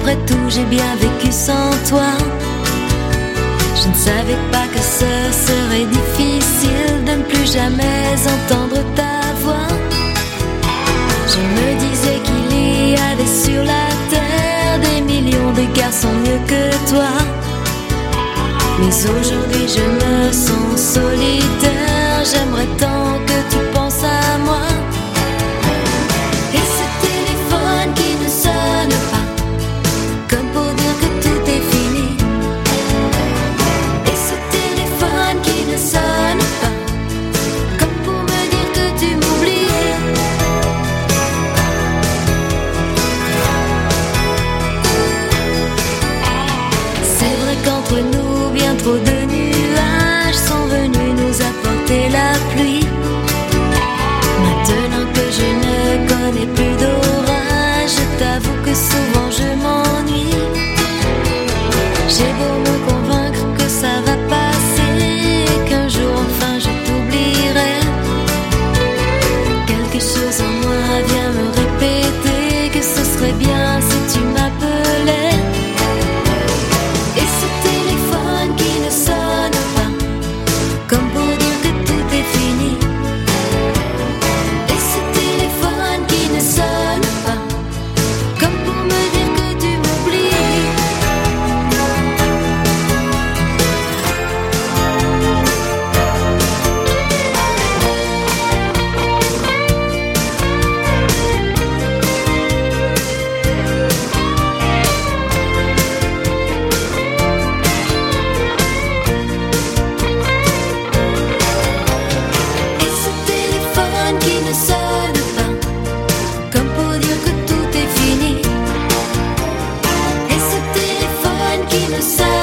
Après tout, j'ai bien vécu sans toi. Je ne savais pas que ce serait difficile de ne plus jamais entendre ta voix. Je me disais qu'il y avait sur la terre des millions de garçons mieux que toi. Mais aujourd'hui, je me sens solide convenu the.